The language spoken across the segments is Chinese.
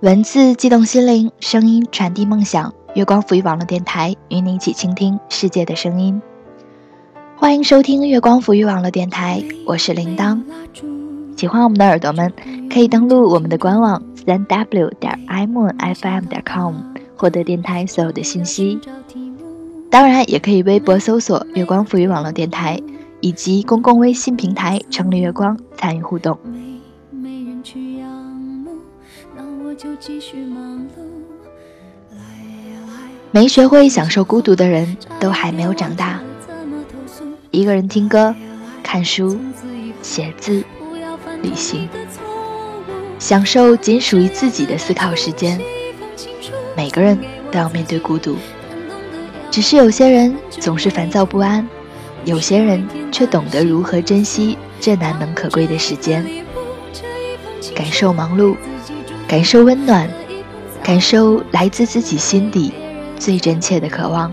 文字激动心灵，声音传递梦想。月光抚育网络电台与你一起倾听世界的声音。欢迎收听月光抚育网络电台，我是铃铛。喜欢我们的耳朵们，可以登录我们的官网三 w 点 i moon fm 点 com，获得电台所有的信息。当然，也可以微博搜索“月光抚育网络电台”，以及公共微信平台“城里月光”参与互动。就继续忙碌没学会享受孤独的人，都还没有长大。一个人听歌、看书、写字、旅行，享受仅属于自己的思考时间。每个人都要面对孤独，只是有些人总是烦躁不安，有些人却懂得如何珍惜这难能可贵的时间，感受忙碌。感受温暖，感受来自自己心底最真切的渴望。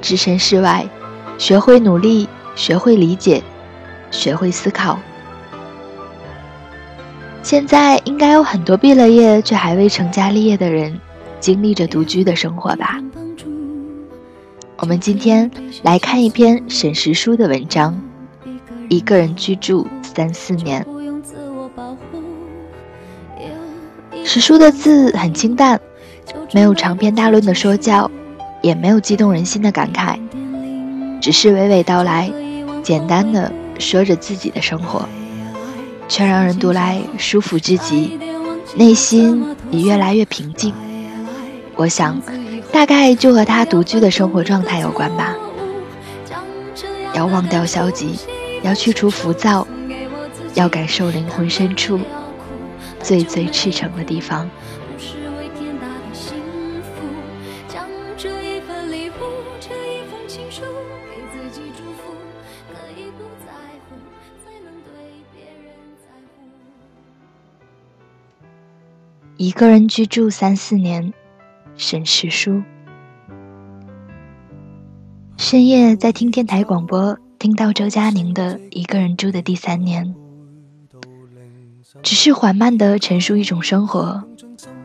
置身事外，学会努力，学会理解，学会思考。现在应该有很多毕了业却还未成家立业的人，经历着独居的生活吧。我们今天来看一篇沈石书的文章：一个人居住三四年。史书的字很清淡，没有长篇大论的说教，也没有激动人心的感慨，只是娓娓道来，简单的说着自己的生活，却让人读来舒服至极，内心也越来越平静。我想，大概就和他独居的生活状态有关吧。要忘掉消极，要去除浮躁，要感受灵魂深处。最最赤诚的地方。一个人居住三四年，沈石书。深夜在听电台广播，听到周佳宁的《一个人住的第三年》。只是缓慢地陈述一种生活，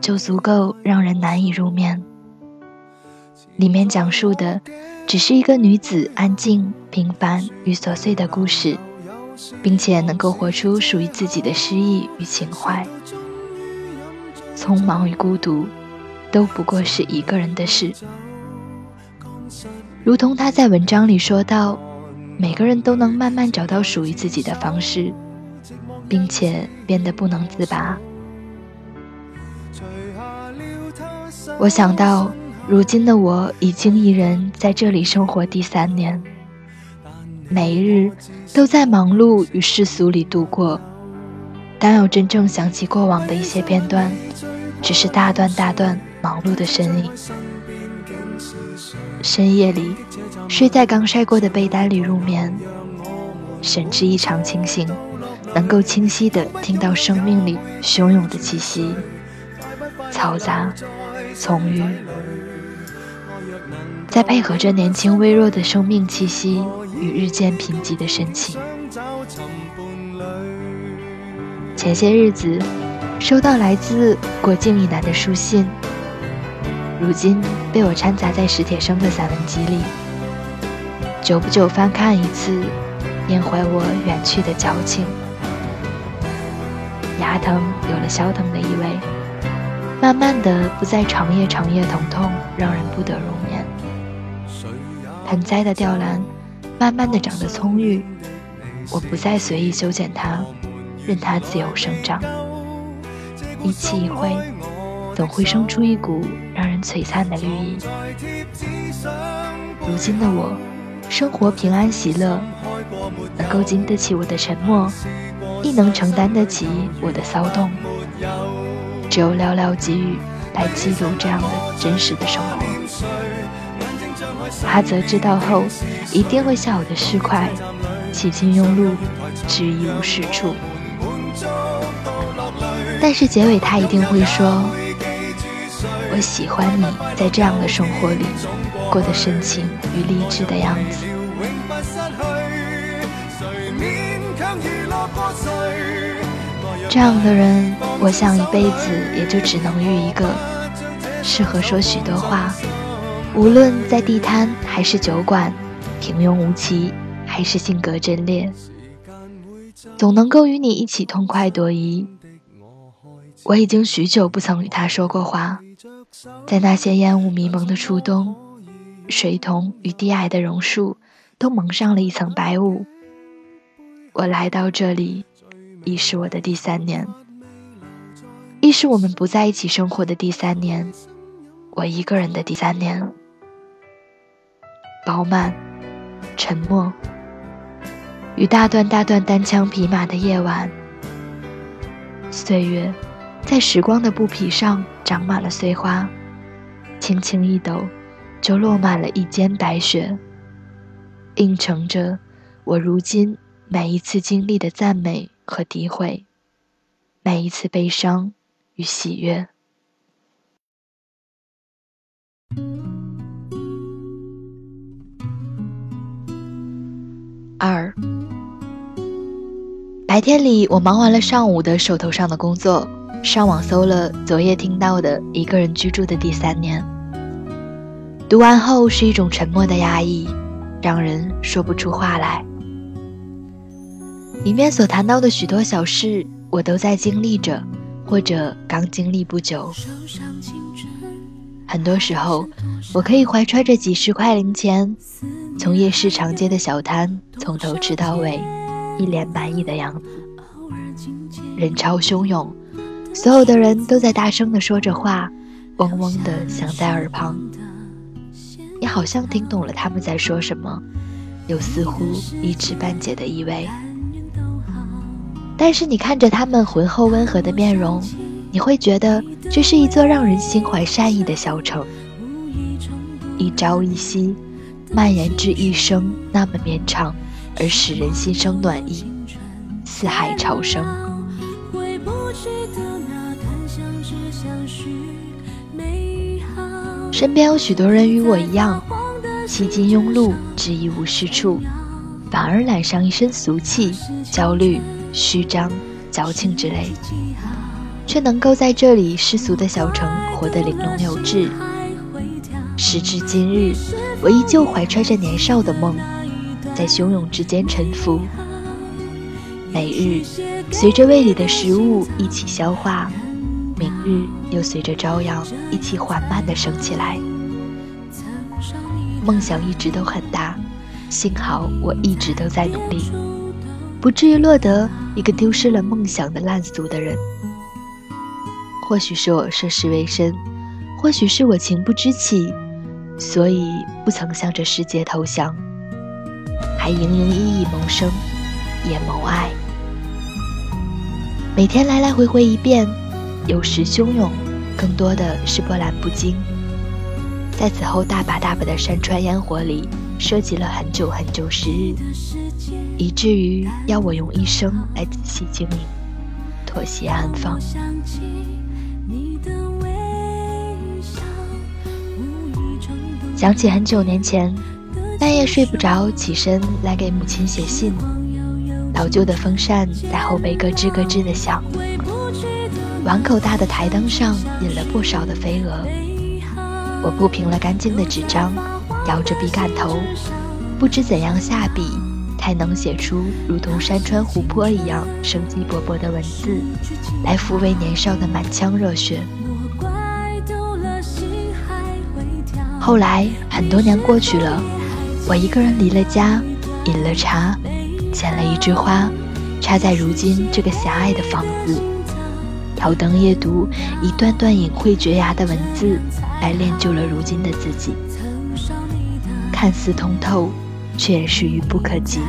就足够让人难以入眠。里面讲述的，只是一个女子安静、平凡与琐碎的故事，并且能够活出属于自己的诗意与情怀。匆忙与孤独，都不过是一个人的事。如同他在文章里说到，每个人都能慢慢找到属于自己的方式。并且变得不能自拔。我想到，如今的我已经一人在这里生活第三年，每一日都在忙碌与世俗里度过。当有真正想起过往的一些片段，只是大段大段忙碌的身影。深夜里，睡在刚晒过的被单里入眠，神志异常清醒。能够清晰地听到生命里汹涌的气息，嘈杂、葱郁，再配合着年轻微弱的生命气息与日渐贫瘠的深情。前些日子收到来自国境以南的书信，如今被我掺杂在史铁生的散文集里，久不久翻看一次，缅怀我远去的矫情。牙疼有了消疼的意味，慢慢的不再长夜长夜疼痛，让人不得入眠。盆栽的吊兰，慢慢的长得葱郁，我不再随意修剪它，任它自由生长。一期一会，总会生出一股让人璀璨的绿意。如今的我，生活平安喜乐，能够经得起我的沉默。亦能承担得起我的骚动，只有寥寥几语来记录这样的真实的生活。阿泽知道后，一定会笑我的市侩，起劲庸碌，至一无是处。但是结尾他一定会说：“我喜欢你在这样的生活里过得深情与励志的样子。”这样的人，我想一辈子也就只能遇一个，适合说许多话，无论在地摊还是酒馆，平庸无奇还是性格真烈，总能够与你一起痛快多疑。我已经许久不曾与他说过话，在那些烟雾迷蒙的初冬，水桶与低矮的榕树都蒙上了一层白雾。我来到这里。已是我的第三年，亦是我们不在一起生活的第三年，我一个人的第三年。饱满，沉默，与大段大段单枪匹马的夜晚。岁月，在时光的布匹上长满了碎花，轻轻一抖，就落满了一肩白雪，映衬着我如今每一次经历的赞美。和诋毁，每一次悲伤与喜悦。二，白天里我忙完了上午的手头上的工作，上网搜了昨夜听到的《一个人居住的第三年》，读完后是一种沉默的压抑，让人说不出话来。里面所谈到的许多小事，我都在经历着，或者刚经历不久。很多时候，我可以怀揣着几十块零钱，从夜市长街的小摊从头吃到尾，一脸满意的样子。人潮汹涌，所有的人都在大声地说着话，嗡嗡地响在耳旁。你好像听懂了他们在说什么，又似乎一知半解的意味。但是你看着他们浑厚温和的面容，你会觉得这是一座让人心怀善意的小城。一朝一夕，蔓延至一生，那么绵长，而使人心生暖意，四海潮生。身边有许多人与我一样，迄今庸碌，只一无是处，反而染上一身俗气、焦虑。虚张、矫情之类，却能够在这里世俗的小城活得玲珑有致。时至今日，我依旧怀揣着年少的梦，在汹涌之间沉浮。每日随着胃里的食物一起消化，明日又随着朝阳一起缓慢地升起来。梦想一直都很大，幸好我一直都在努力。不至于落得一个丢失了梦想的烂俗的人。或许是我涉世未深，或许是我情不知起，所以不曾向这世界投降，还营营役役谋生，也谋爱。每天来来回回一遍，有时汹涌，更多的是波澜不惊。在此后大把大把的山川烟火里，涉及了很久很久时日。以至于要我用一生来仔细经营，妥协安放。想起很久年前，半夜睡不着，起身来给母亲写信。老旧的风扇在后背咯吱咯吱的响，碗口大的台灯上引了不少的飞蛾。我铺平了干净的纸张，摇着笔杆头，不知怎样下笔。才能写出如同山川湖泊一样生机勃勃的文字，来抚慰年少的满腔热血。后来很多年过去了，我一个人离了家，饮了茶，捡了一枝花，插在如今这个狭隘的房子，挑灯夜读一段段隐晦绝崖的文字，来练就了如今的自己。看似通透。却也是愚不可及。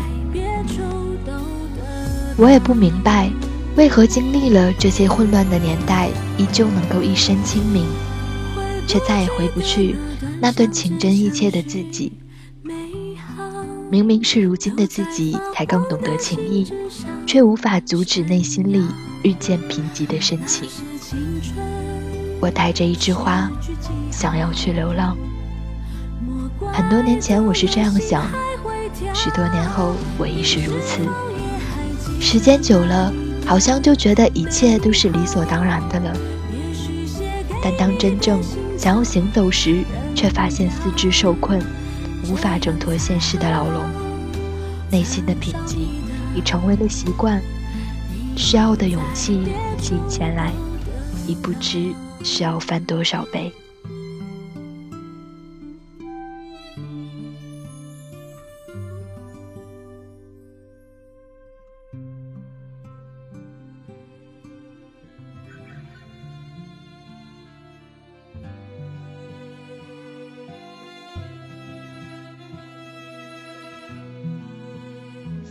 我也不明白，为何经历了这些混乱的年代，依旧能够一身清明，却再也回不去那段情真意切的自己。明明是如今的自己才更懂得情谊，却无法阻止内心里日渐贫瘠的深情。我带着一枝花，想要去流浪。很多年前，我是这样想。许多年后，我亦是如此。时间久了，好像就觉得一切都是理所当然的了。但当真正想要行走时，却发现四肢受困，无法挣脱现实的牢笼，内心的贫瘠已成为了习惯。需要的勇气一起前来，已不知需要翻多少倍。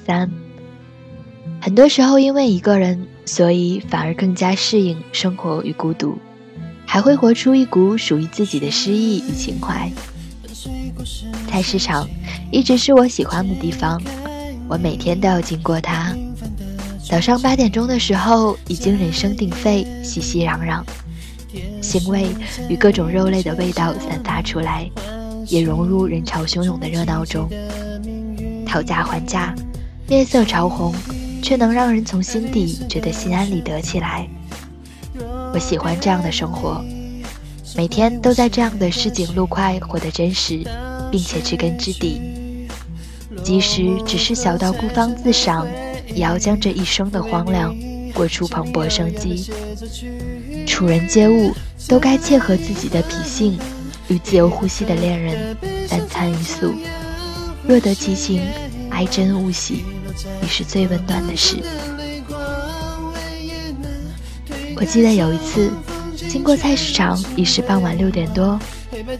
三，很多时候因为一个人，所以反而更加适应生活与孤独，还会活出一股属于自己的诗意与情怀。菜市场一直是我喜欢的地方，我每天都要经过它。早上八点钟的时候，已经人声鼎沸，熙熙攘攘，腥味与各种肉类的味道散发出来，也融入人潮汹涌的热闹中，讨价还价。面色潮红，却能让人从心底觉得心安理得起来。我喜欢这样的生活，每天都在这样的市井路块活得真实，并且知根知底。即使只是小到孤芳自赏，也要将这一生的荒凉过出蓬勃生机。处人接物都该切合自己的脾性，与自由呼吸的恋人三餐一宿，若得其情，爱真勿喜。也是最温暖的事。我记得有一次经过菜市场，已是傍晚六点多，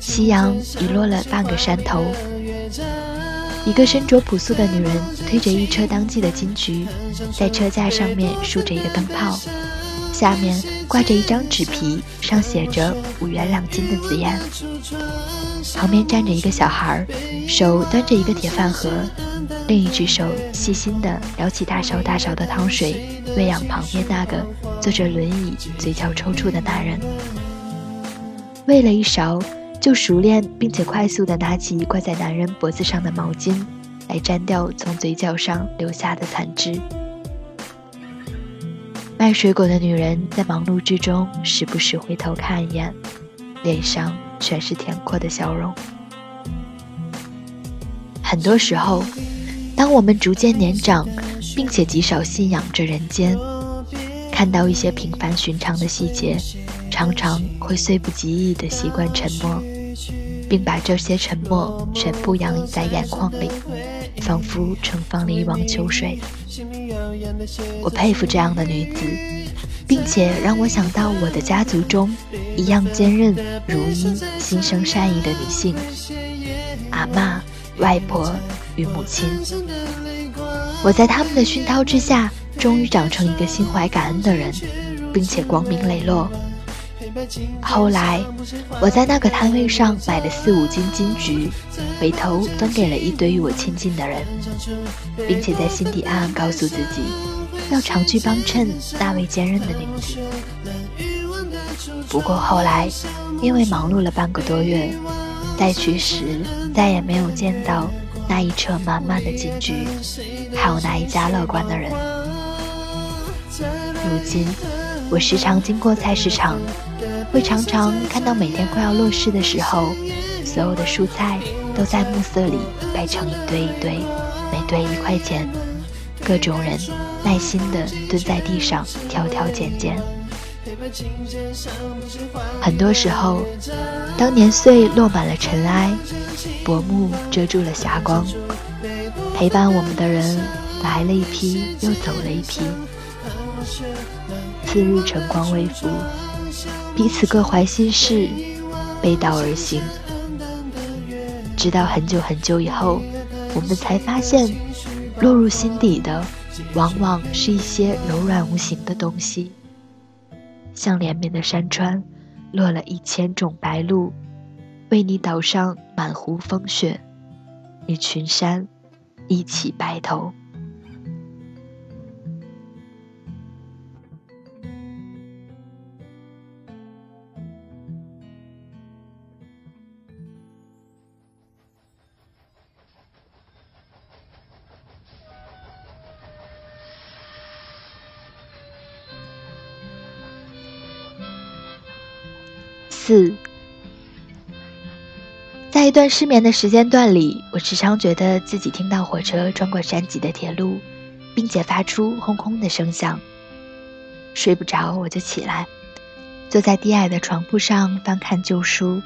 夕阳已落了半个山头。一个身着朴素的女人推着一车当季的金桔，在车架上面竖着一个灯泡，下面挂着一张纸皮，上写着“五元两斤”的字样。旁边站着一个小孩，手端着一个铁饭盒。另一只手细心地舀起大勺大勺的汤水，喂养旁边那个坐着轮椅、嘴角抽搐的男人。喂了一勺，就熟练并且快速地拿起挂在男人脖子上的毛巾，来沾掉从嘴角上流下的残汁。卖水果的女人在忙碌之中，时不时回头看一眼，脸上全是甜阔的笑容。很多时候。当我们逐渐年长，并且极少信仰着人间，看到一些平凡寻常的细节，常常会虽不及意地习惯沉默，并把这些沉默全部洋溢在眼眶里，仿佛盛放了一汪秋水。我佩服这样的女子，并且让我想到我的家族中一样坚韧如一、心生善意的女性——阿妈、外婆。与母亲，我在他们的熏陶之下，终于长成一个心怀感恩的人，并且光明磊落。后来，我在那个摊位上买了四五斤金桔，回头分给了一堆与我亲近的人，并且在心底暗暗告诉自己，要常去帮衬那位坚韧的女子。不过后来，因为忙碌了半个多月，再去时再也没有见到。那一车满满的金桔，还有那一家乐观的人。如今，我时常经过菜市场，会常常看到每天快要落市的时候，所有的蔬菜都在暮色里摆成一堆一堆，每堆一块钱，各种人耐心地蹲在地上挑挑拣拣。很多时候，当年岁落满了尘埃，薄暮遮住了霞光，陪伴我们的人来了一批又走了一批。次日晨光微浮，彼此各怀心事，背道而行。直到很久很久以后，我们才发现，落入心底的，往往是一些柔软无形的东西。像连绵的山川，落了一千种白露，为你岛上满湖风雪，与群山一起白头。四，在一段失眠的时间段里，我时常觉得自己听到火车穿过山脊的铁路，并且发出轰轰的声响。睡不着，我就起来，坐在低矮的床铺上翻看旧书，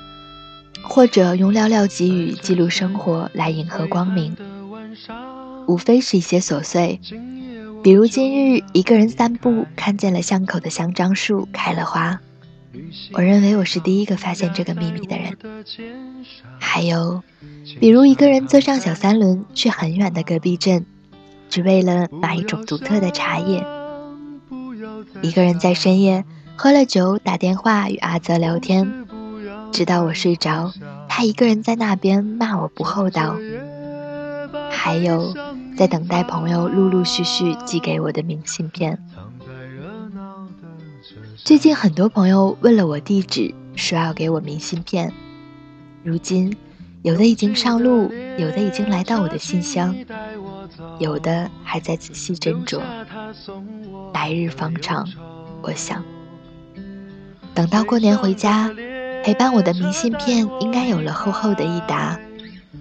或者用寥寥几语记录生活来迎合光明。无非是一些琐碎，比如今日一个人散步，看见了巷口的香樟树开了花。我认为我是第一个发现这个秘密的人。还有，比如一个人坐上小三轮去很远的隔壁镇，只为了买一种独特的茶叶。一个人在深夜喝了酒打电话与阿泽聊天，直到我睡着，他一个人在那边骂我不厚道。还有，在等待朋友陆陆续续寄给我的明信片。最近很多朋友问了我地址，说要给我明信片。如今，有的已经上路，有的已经来到我的信箱，有的还在仔细斟酌。来日方长，我想，等到过年回家，陪伴我的明信片应该有了厚厚的一沓，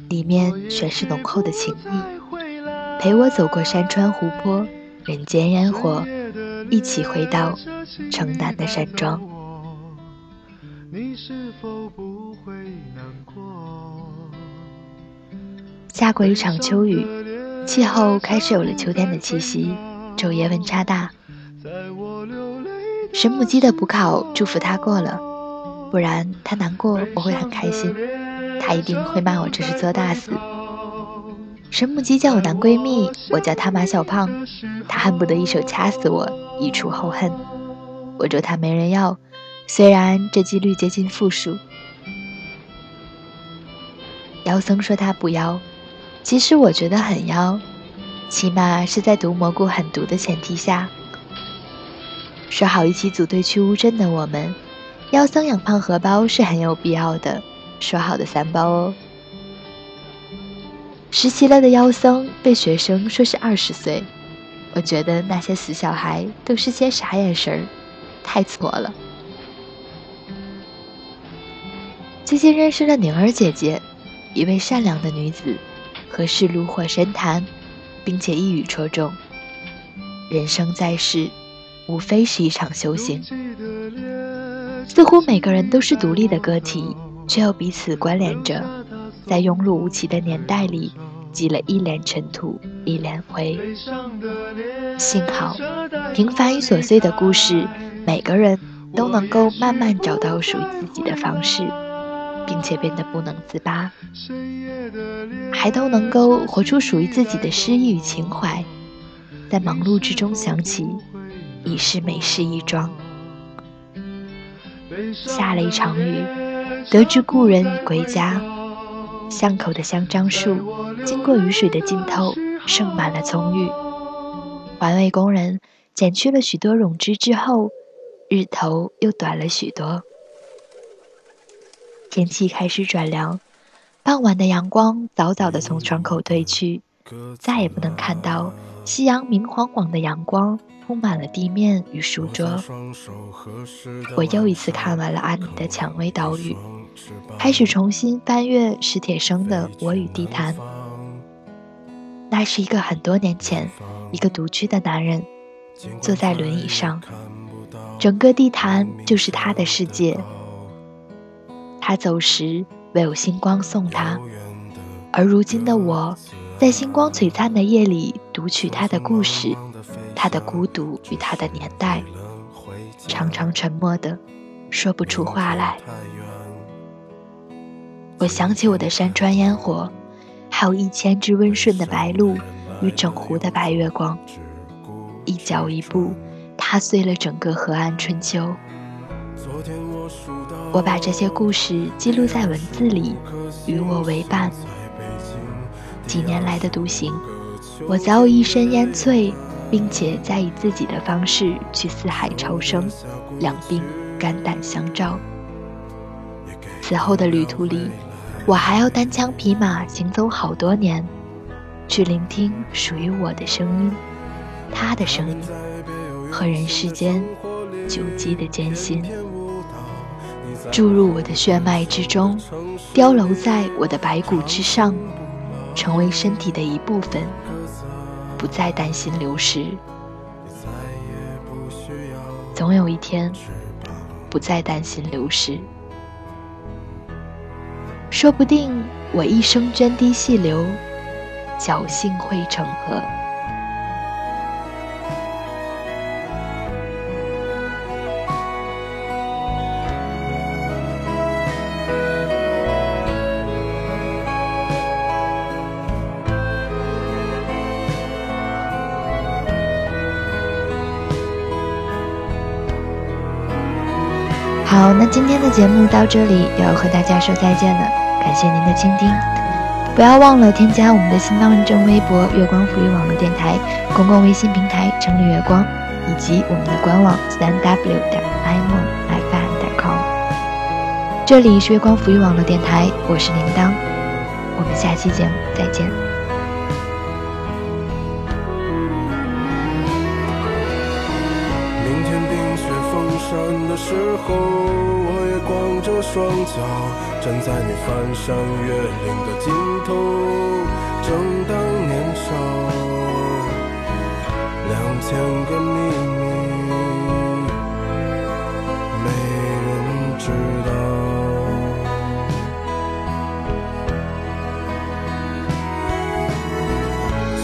里面全是浓厚的情谊，陪我走过山川湖泊、人间烟火。一起回到城南的山庄。下过一场秋雨，气候开始有了秋天的气息，昼夜温差大。神母鸡的补考，祝福他过了，不然他难过，我会很开心。他一定会骂我这是做大事。神母鸡叫我男闺蜜，我叫他马小胖，他恨不得一手掐死我，以除后恨。我咒他没人要，虽然这几率接近负数。妖僧说他不妖，其实我觉得很妖，起码是在毒蘑菇很毒的前提下。说好一起组队去乌镇的我们，妖僧养胖荷包是很有必要的，说好的三包哦。实习了的妖僧被学生说是二十岁，我觉得那些死小孩都是些傻眼神儿，太挫了。最近认识了宁儿姐姐，一位善良的女子，和事炉火深谈，并且一语戳中：人生在世，无非是一场修行。似乎每个人都是独立的个体，却又彼此关联着。在庸碌无奇的年代里，积了一脸尘土一脸灰。幸好，平凡与琐碎的故事，每个人都能够慢慢找到属于自己的方式，并且变得不能自拔，还都能够活出属于自己的诗意与情怀。在忙碌之中想起，已是美事一桩。下了一场雨，得知故人已归家。巷口的香樟树，经过雨水的浸透，盛满了葱郁。环卫工人剪去了许多榕枝之后，日头又短了许多。天气开始转凉，傍晚的阳光早早的从窗口褪去，再也不能看到夕阳明晃晃的阳光铺满了地面与书桌。我又一次看完了阿尼的《蔷薇岛屿》。开始重新翻阅史铁生的《我与地坛》。那是一个很多年前，一个独居的男人，坐在轮椅上，整个地坛就是他的世界。他走时，唯有星光送他。而如今的我，在星光璀璨的夜里读取他的故事，他的孤独与他的年代，常常沉默的说不出话来。我想起我的山川烟火，还有一千只温顺的白鹭与整湖的白月光，一脚一步踏碎了整个河岸春秋。我把这些故事记录在文字里，与我为伴。几年来的独行，我早有一身烟翠，并且在以自己的方式去四海朝生，两鬓肝胆相照。此后的旅途里。我还要单枪匹马行走好多年，去聆听属于我的声音，他的声音和人世间久积的艰辛。注入我的血脉之中，雕镂在我的白骨之上，成为身体的一部分，不再担心流失。总有一天，不再担心流失。说不定我一生涓滴细流，侥幸汇成河。好，那今天的节目到这里要和大家说再见了，感谢您的倾听，不要忘了添加我们的新浪认证微博“月光浮语网络电台”公共微信平台“城里月光”，以及我们的官网三 w 点 i m f m 点 com。这里是月光浮语网络电台，我是铃铛，我们下期节目再见。明天冰雪封山的时候，光着双脚站在你翻山越岭的尽头。正当年少，两千个秘密，没人知道。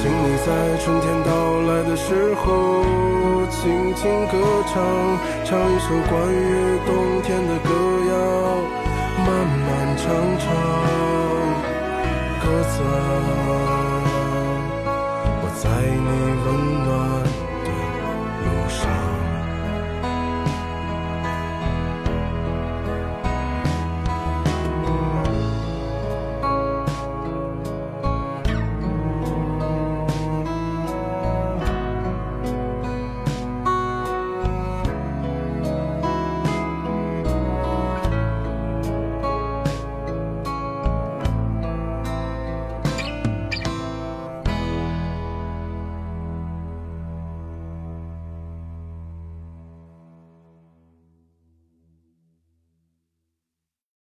请你在春天到来的时候。轻轻歌唱唱一首关于冬天的歌谣漫漫长长鸽子啊。我在你温暖的路上。